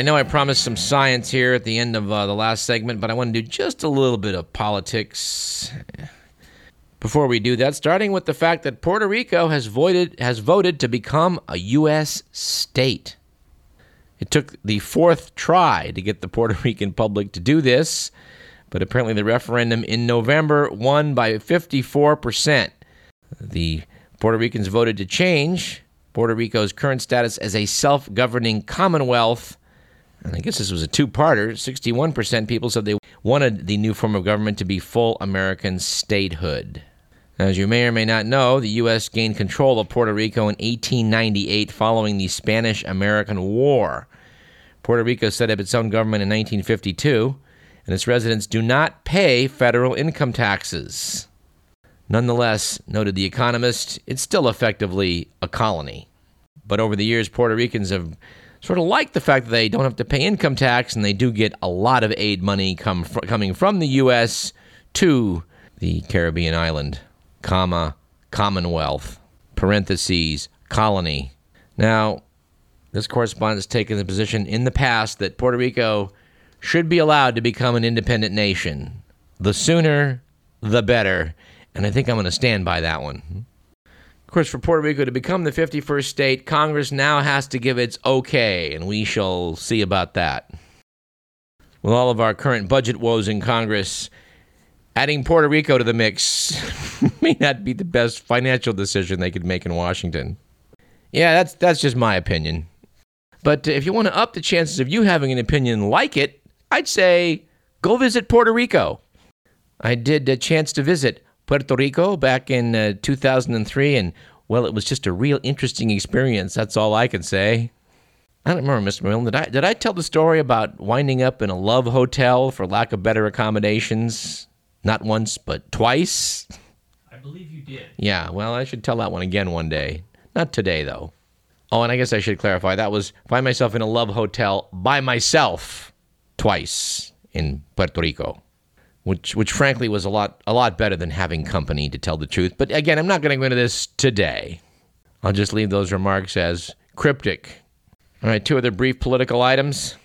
I know I promised some science here at the end of uh, the last segment, but I want to do just a little bit of politics. Before we do that, starting with the fact that Puerto Rico has voted has voted to become a U.S. state. It took the fourth try to get the Puerto Rican public to do this, but apparently the referendum in November won by 54%. The Puerto Ricans voted to change Puerto Rico's current status as a self governing commonwealth. And I guess this was a two parter. 61% people said they wanted the new form of government to be full American statehood. As you may or may not know, the U.S. gained control of Puerto Rico in 1898 following the Spanish American War. Puerto Rico set up its own government in 1952, and its residents do not pay federal income taxes. Nonetheless, noted The Economist, it's still effectively a colony. But over the years, Puerto Ricans have sort of like the fact that they don't have to pay income tax and they do get a lot of aid money come fr- coming from the U.S. to the Caribbean island comma, Commonwealth, parentheses, colony. Now, this correspondent has taken the position in the past that Puerto Rico should be allowed to become an independent nation. The sooner, the better. And I think I'm going to stand by that one. Of course, for Puerto Rico to become the 51st state, Congress now has to give its okay, and we shall see about that. With all of our current budget woes in Congress, adding Puerto Rico to the mix may not be the best financial decision they could make in Washington. Yeah, that's that's just my opinion. But if you want to up the chances of you having an opinion like it, I'd say go visit Puerto Rico. I did a chance to visit Puerto Rico back in uh, 2003, and well, it was just a real interesting experience. That's all I can say. I don't remember, Mr. Millen. Did I did I tell the story about winding up in a love hotel for lack of better accommodations? Not once, but twice. I believe you did. Yeah, well, I should tell that one again one day. Not today, though. Oh, and I guess I should clarify that was find myself in a love hotel by myself twice in Puerto Rico, which, which frankly was a lot, a lot better than having company, to tell the truth. But again, I'm not going to go into this today. I'll just leave those remarks as cryptic. All right, two other brief political items.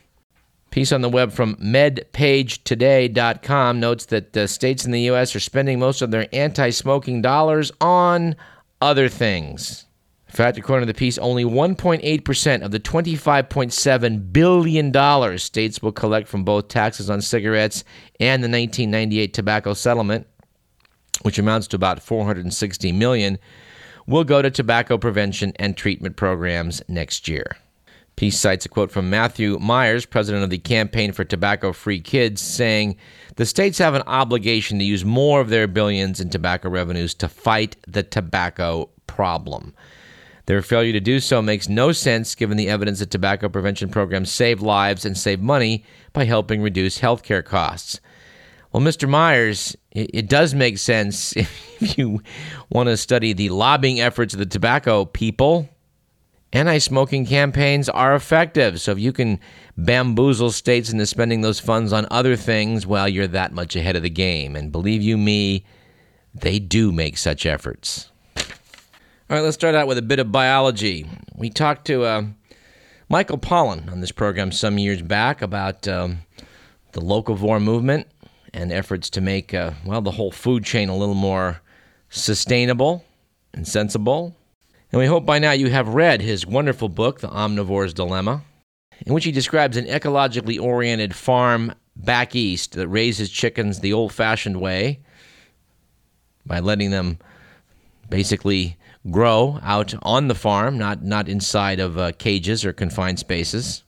Piece on the web from medpagetoday.com notes that the states in the U.S. are spending most of their anti smoking dollars on other things. In fact, according to the piece, only 1.8% of the $25.7 billion states will collect from both taxes on cigarettes and the 1998 tobacco settlement, which amounts to about 460 million, will go to tobacco prevention and treatment programs next year. Piece cites a quote from Matthew Myers, president of the Campaign for Tobacco Free Kids, saying the states have an obligation to use more of their billions in tobacco revenues to fight the tobacco problem. Their failure to do so makes no sense given the evidence that tobacco prevention programs save lives and save money by helping reduce healthcare costs. Well, Mr. Myers, it, does make sense if you want to study the lobbying efforts of the tobacco people Anti smoking campaigns are effective. So if you can bamboozle states into spending those funds on other things, well, you're that much ahead of the game. And believe you me, they do make such efforts. All right, let's start out with a bit of biology. We talked to uh, Michael Pollan on this program some years back about um, the locavore movement and efforts to make, uh, well, the whole food chain a little more sustainable and sensible. And we hope by now you have read his wonderful book, The Omnivore's Dilemma, in which he describes an ecologically oriented farm back east that raises chickens the old fashioned way by letting them basically grow out on the farm, not, not inside of uh, cages or confined spaces.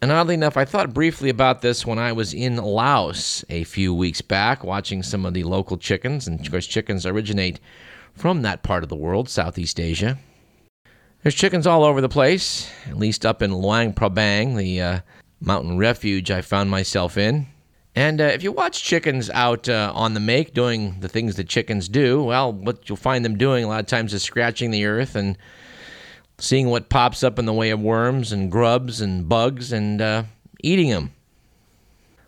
And oddly enough, I thought briefly about this when I was in Laos a few weeks back, watching some of the local chickens. And of course, chickens originate from that part of the world, Southeast Asia. There's chickens all over the place, at least up in Luang Prabang, the uh, mountain refuge I found myself in. And uh, if you watch chickens out uh, on the make doing the things that chickens do, well, what you'll find them doing a lot of times is scratching the earth and seeing what pops up in the way of worms and grubs and bugs and uh, eating them.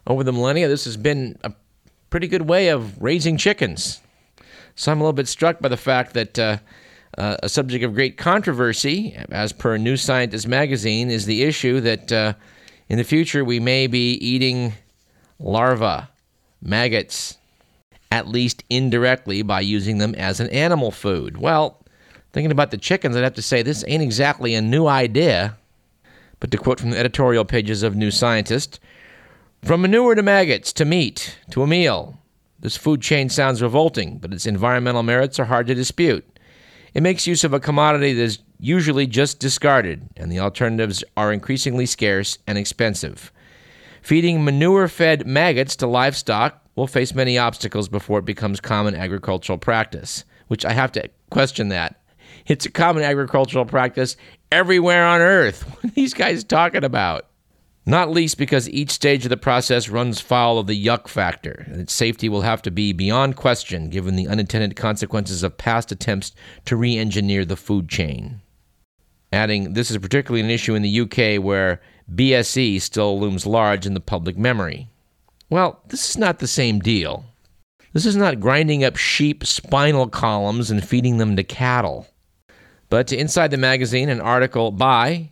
Over the millennia, this has been a pretty good way of raising chickens. So I'm a little bit struck by the fact that uh, Uh, a subject of great controversy, as per New Scientist magazine, is the issue that uh, in the future we may be eating larvae, maggots, at least indirectly by using them as an animal food. Well, thinking about the chickens, I'd have to say this ain't exactly a new idea. But to quote from the editorial pages of New Scientist, from manure to maggots to meat to a meal, this food chain sounds revolting, but its environmental merits are hard to dispute. It makes use of a commodity that is usually just discarded, and the alternatives are increasingly scarce and expensive. Feeding manure fed maggots to livestock will face many obstacles before it becomes common agricultural practice, which I have to question that. It's a common agricultural practice everywhere on earth. What are these guys talking about? Not least because each stage of the process runs foul of the yuck factor, and its safety will have to be beyond question given the unintended consequences of past attempts to re engineer the food chain. Adding, this is particularly an issue in the UK where BSE still looms large in the public memory. Well, this is not the same deal. This is not grinding up sheep spinal columns and feeding them to cattle. But to Inside the Magazine, an article by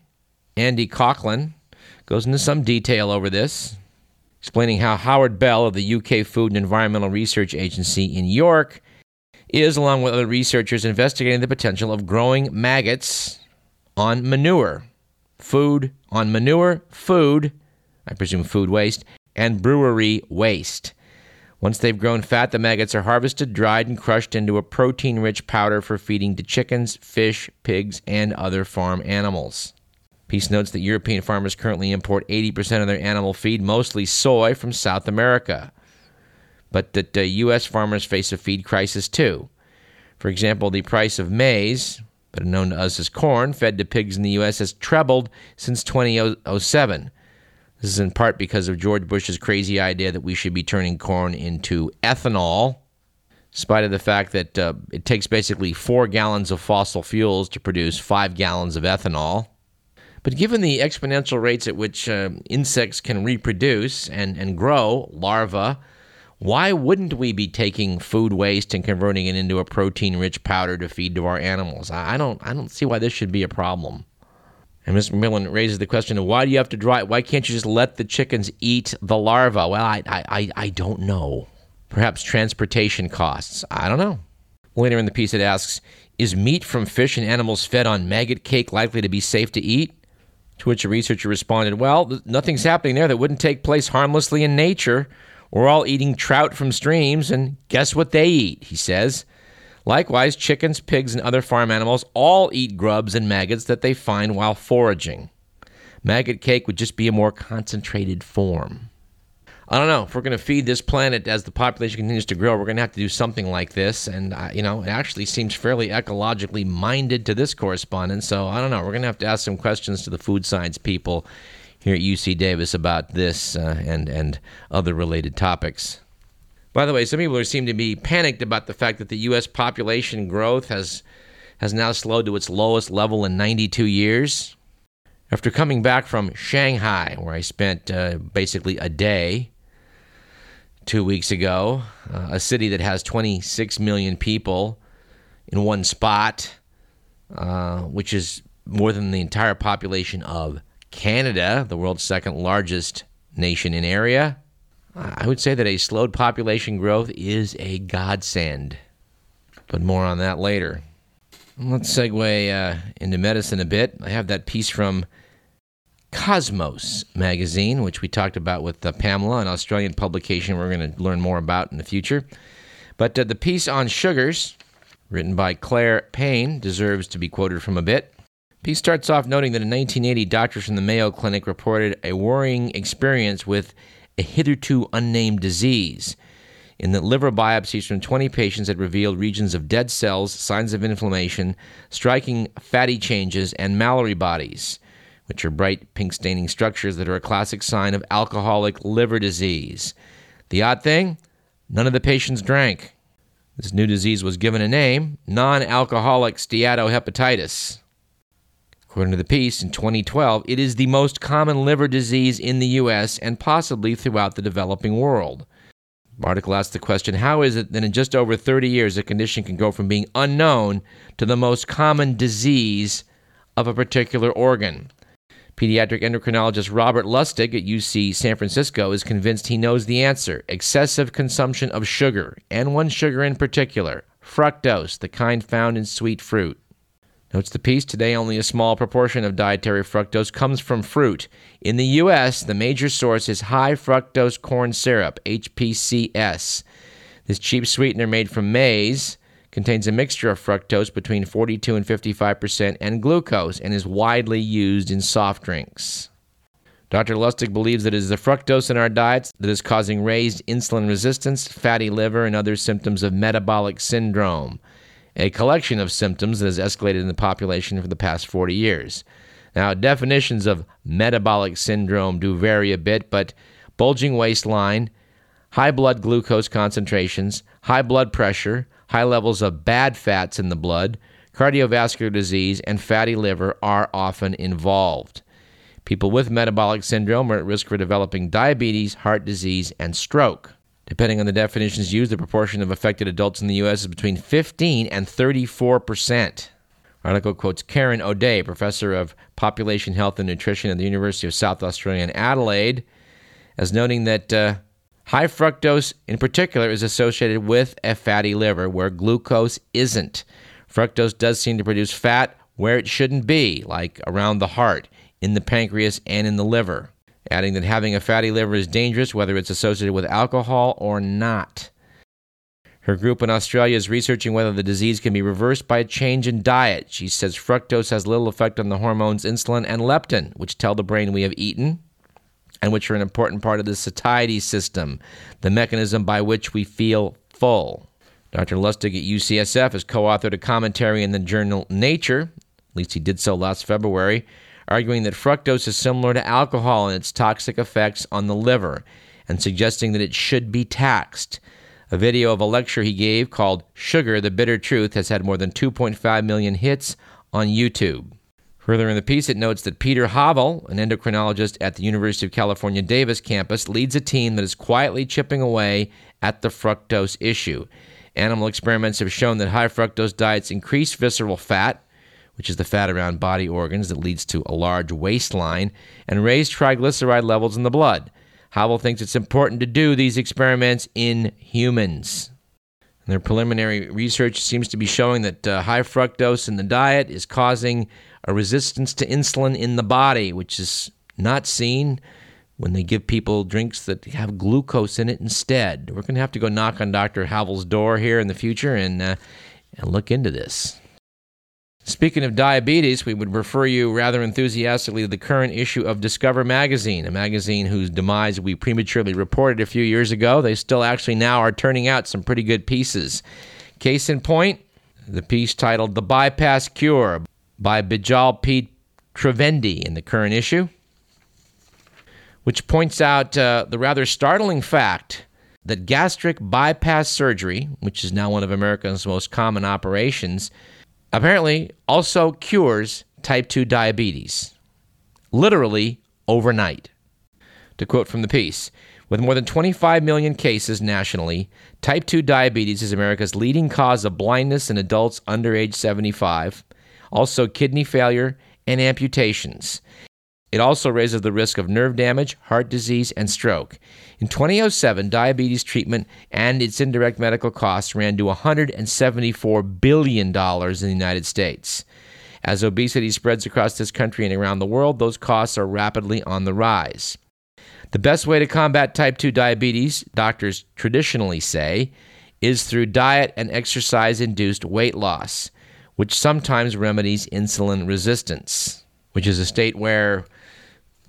Andy Coghlan goes into some detail over this, explaining how Howard Bell of the UK Food and Environmental Research Agency in York is, along with other researchers, investigating the potential of growing maggots on manure, food on manure, food, I presume food waste, and brewery waste. Once they've grown fat, the maggots are harvested, dried, and crushed into a protein rich powder for feeding to chickens, fish, pigs, and other farm animals. Piece notes that European farmers currently import 80% of their animal feed, mostly soy, from South America. But that uh, U.S. farmers face a feed crisis too. For example, the price of maize, better known to us as corn, fed to pigs in the U.S. has trebled since 2007. This is in part because of George Bush's crazy idea that we should be turning corn into ethanol, in spite of the fact that uh, it takes basically four gallons of fossil fuels to produce five gallons of ethanol. But given the exponential rates at which uh, insects can reproduce and, and grow larvae, why wouldn't we be taking food waste and converting it into a protein rich powder to feed to our animals? I, don't, I don't see why this should be a problem. And Mr. Millen raises the question of why do you have to dry it? Why can't you just let the chickens eat the larva? Well, I, I, I don't know. Perhaps transportation costs. I don't know. Later in the piece, it asks Is meat from fish and animals fed on maggot cake likely to be safe to eat? To which a researcher responded, Well, nothing's happening there that wouldn't take place harmlessly in nature. We're all eating trout from streams, and guess what they eat? He says. Likewise, chickens, pigs, and other farm animals all eat grubs and maggots that they find while foraging. Maggot cake would just be a more concentrated form. I don't know if we're going to feed this planet as the population continues to grow. We're going to have to do something like this, and uh, you know, it actually seems fairly ecologically minded to this correspondent. So I don't know. We're going to have to ask some questions to the food science people here at UC Davis about this uh, and and other related topics. By the way, some people seem to be panicked about the fact that the U.S. population growth has has now slowed to its lowest level in 92 years. After coming back from Shanghai, where I spent uh, basically a day two weeks ago, uh, a city that has 26 million people in one spot, uh, which is more than the entire population of Canada, the world's second largest nation in area. I would say that a slowed population growth is a godsend, but more on that later. Let's segue uh, into medicine a bit. I have that piece from Cosmos magazine, which we talked about with uh, Pamela, an Australian publication we're going to learn more about in the future. But uh, the piece on sugars, written by Claire Payne, deserves to be quoted from a bit. Piece starts off noting that in 1980, doctors from the Mayo Clinic reported a worrying experience with a hitherto unnamed disease. In that liver biopsies from 20 patients had revealed regions of dead cells, signs of inflammation, striking fatty changes, and Mallory bodies which are bright pink staining structures that are a classic sign of alcoholic liver disease. The odd thing none of the patients drank. This new disease was given a name non alcoholic steatohepatitis. According to the piece, in 2012, it is the most common liver disease in the U.S. and possibly throughout the developing world. The Article asks the question How is it that in just over 30 years a condition can go from being unknown to the most common disease of a particular organ? Pediatric endocrinologist Robert Lustig at UC San Francisco is convinced he knows the answer excessive consumption of sugar, and one sugar in particular, fructose, the kind found in sweet fruit. Notes the piece today only a small proportion of dietary fructose comes from fruit. In the U.S., the major source is high fructose corn syrup, HFCS. This cheap sweetener made from maize contains a mixture of fructose between 42 and 55% and glucose and is widely used in soft drinks. Dr. Lustig believes that it is the fructose in our diets that is causing raised insulin resistance, fatty liver, and other symptoms of metabolic syndrome a collection of symptoms that has escalated in the population for the past 40 years. Now, definitions of metabolic syndrome do vary a bit, but bulging waistline, high blood glucose concentrations, high blood pressure, high levels of bad fats in the blood, cardiovascular disease, and fatty liver are often involved. People with metabolic syndrome are at risk for developing diabetes, heart disease, and stroke. Depending on the definitions used, the proportion of affected adults in the U.S. is between 15 and 34 percent. Article quotes Kerin O'Dea, professor of population health and nutrition at the University of South Australia in Adelaide, as noting that uh, high fructose, in particular, is associated with a fatty liver where glucose isn't. Fructose does seem to produce fat where it shouldn't be, like around the heart, in the pancreas, and in the liver adding that having a fatty liver is dangerous whether it's associated with alcohol or not. Her group in Australia is researching whether the disease can be reversed by a change in diet. She says fructose has little effect on the hormones insulin and leptin, which tell the brain we have eaten and which are an important part of the satiety system, the mechanism by which we feel full. Dr. Lustig at UCSF has co authored a commentary in the journal Nature, at least he did so last February, arguing that fructose is similar to alcohol in its toxic effects on the liver and suggesting that it should be taxed. A video of a lecture he gave called Sugar, the Bitter Truth has had more than 2.5 million hits on YouTube. Further in the piece, it notes that Peter Havel, an endocrinologist at the University of California Davis campus, leads a team that is quietly chipping away at the fructose issue. Animal experiments have shown that high fructose diets increase visceral fat, which is the fat around body organs that leads to a large waistline, and raise triglyceride levels in the blood. Havel thinks it's important to do these experiments in humans. And their preliminary research seems to be showing that uh, high fructose in the diet is causing a resistance to insulin in the body, which is not seen when they give people drinks that have glucose in it instead. We're going to have to go knock on Dr. Havel's door here in the future and, uh, and look into this. Speaking of diabetes, we would refer you rather enthusiastically to the current issue of Discover Magazine, a magazine whose demise we prematurely reported a few years ago. They still actually now are turning out some pretty good pieces. Case in point, the piece titled The Bypass Cure by Bijal P. Trivedi in the current issue, which points out uh, the rather startling fact that gastric bypass surgery, which is now one of America's most common operations, apparently also cures type 2 diabetes, literally overnight. To quote from the piece, with more than 25 million cases nationally, type 2 diabetes is America's leading cause of blindness in adults under age 75, also kidney failure and amputations. It also raises the risk of nerve damage, heart disease, and stroke. In 2007, diabetes treatment and its indirect medical costs ran to $174 billion in the United States. As obesity spreads across this country and around the world, those costs are rapidly on the rise. The best way to combat type 2 diabetes, doctors traditionally say, is through diet and exercise induced weight loss, which sometimes remedies insulin resistance, which is a state where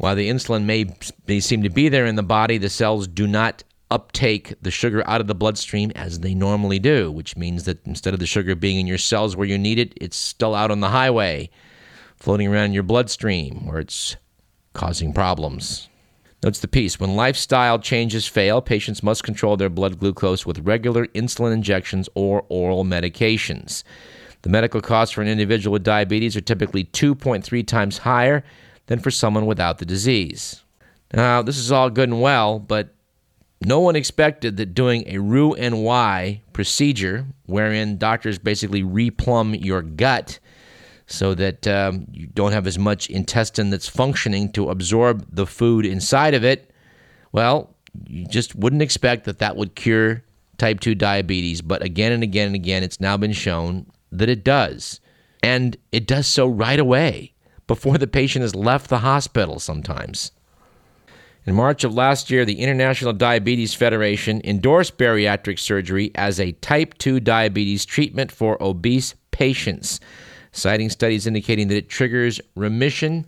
while the insulin may, may seem to be there in the body, the cells do not uptake the sugar out of the bloodstream as they normally do, which means that instead of the sugar being in your cells where you need it, it's still out on the highway, floating around in your bloodstream where it's causing problems. Notes the piece when lifestyle changes fail, patients must control their blood glucose with regular insulin injections or oral medications. The medical costs for an individual with diabetes are typically 2.3 times higher than for someone without the disease. Now, this is all good and well, but No one expected that doing a Roux-en-Y procedure, wherein doctors basically replumb your gut so that um, you don't have as much intestine that's functioning to absorb the food inside of it, well, you just wouldn't expect that that would cure type 2 diabetes. But again and again and again, it's now been shown that it does. And it does so right away before the patient has left the hospital sometimes. In March of last year, the International Diabetes Federation endorsed bariatric surgery as a type 2 diabetes treatment for obese patients, citing studies indicating that it triggers remission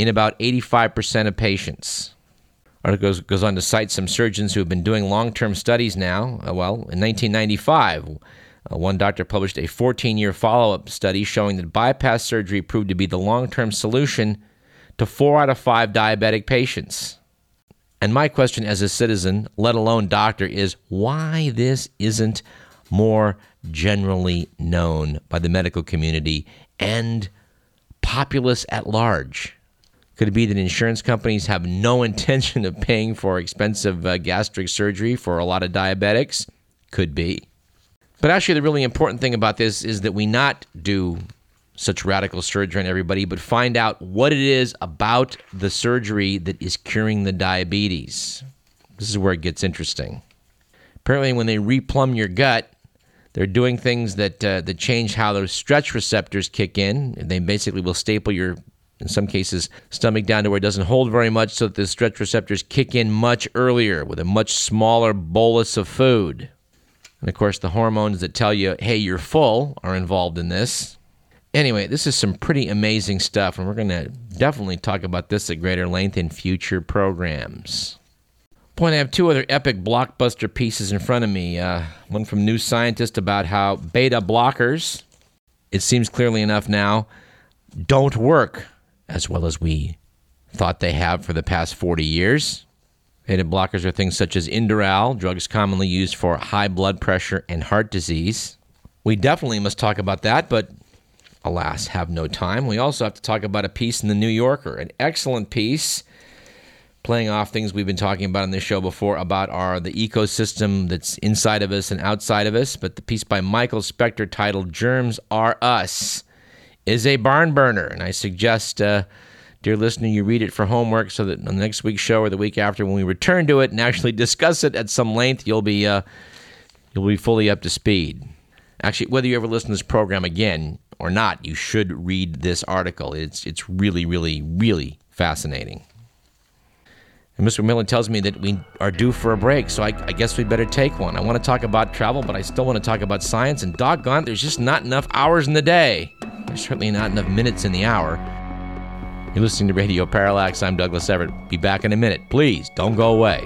in about 85% of patients. Article goes, goes on to cite some surgeons who have been doing long term studies now. Uh, well, in 1995, uh, one doctor published a 14 year follow up study showing that bypass surgery proved to be the long term solution to four out of five diabetic patients. And my question as a citizen, let alone doctor, is why this isn't more generally known by the medical community and populace at large? Could it be that insurance companies have no intention of paying for expensive uh, gastric surgery for a lot of diabetics? Could be. But actually, the really important thing about this is that we not do such radical surgery on everybody, but find out what it is about the surgery that is curing the diabetes. This is where it gets interesting. Apparently, when they replumb your gut, they're doing things that uh, that change how those stretch receptors kick in. They basically will staple your, in some cases, stomach down to where it doesn't hold very much, so that the stretch receptors kick in much earlier with a much smaller bolus of food. And of course, the hormones that tell you, "Hey, you're full," are involved in this. Anyway, this is some pretty amazing stuff, and we're going to definitely talk about this at greater length in future programs. Point I have two other epic blockbuster pieces in front of me. Uh, one from New Scientist about how beta blockers, it seems clearly enough now, don't work as well as we thought they have for the past 40 years. Beta blockers are things such as Inderal, drugs commonly used for high blood pressure and heart disease. We definitely must talk about that, but alas, have no time. We also have to talk about a piece in the New Yorker, an excellent piece playing off things we've been talking about on this show before about our the ecosystem that's inside of us and outside of us. But the piece by Michael Specter titled "Germs Are Us" is a barn burner, and I suggest. Uh, dear listener, you read it for homework so that on the next week's show or the week after, when we return to it and actually discuss it at some length, you'll be uh, you'll be fully up to speed. Actually, whether you ever listen to this program again, or not, you should read this article. It's it's really, really, really fascinating. And Mr. Miller tells me that we are due for a break, so I, I, guess we better take one. I want to talk about travel, but I still want to talk about science, and doggone, there's just not enough hours in the day. There's certainly not enough minutes in the hour. You're listening to Radio Parallax. I'm Douglas Everett. Be back in a minute. Please don't go away.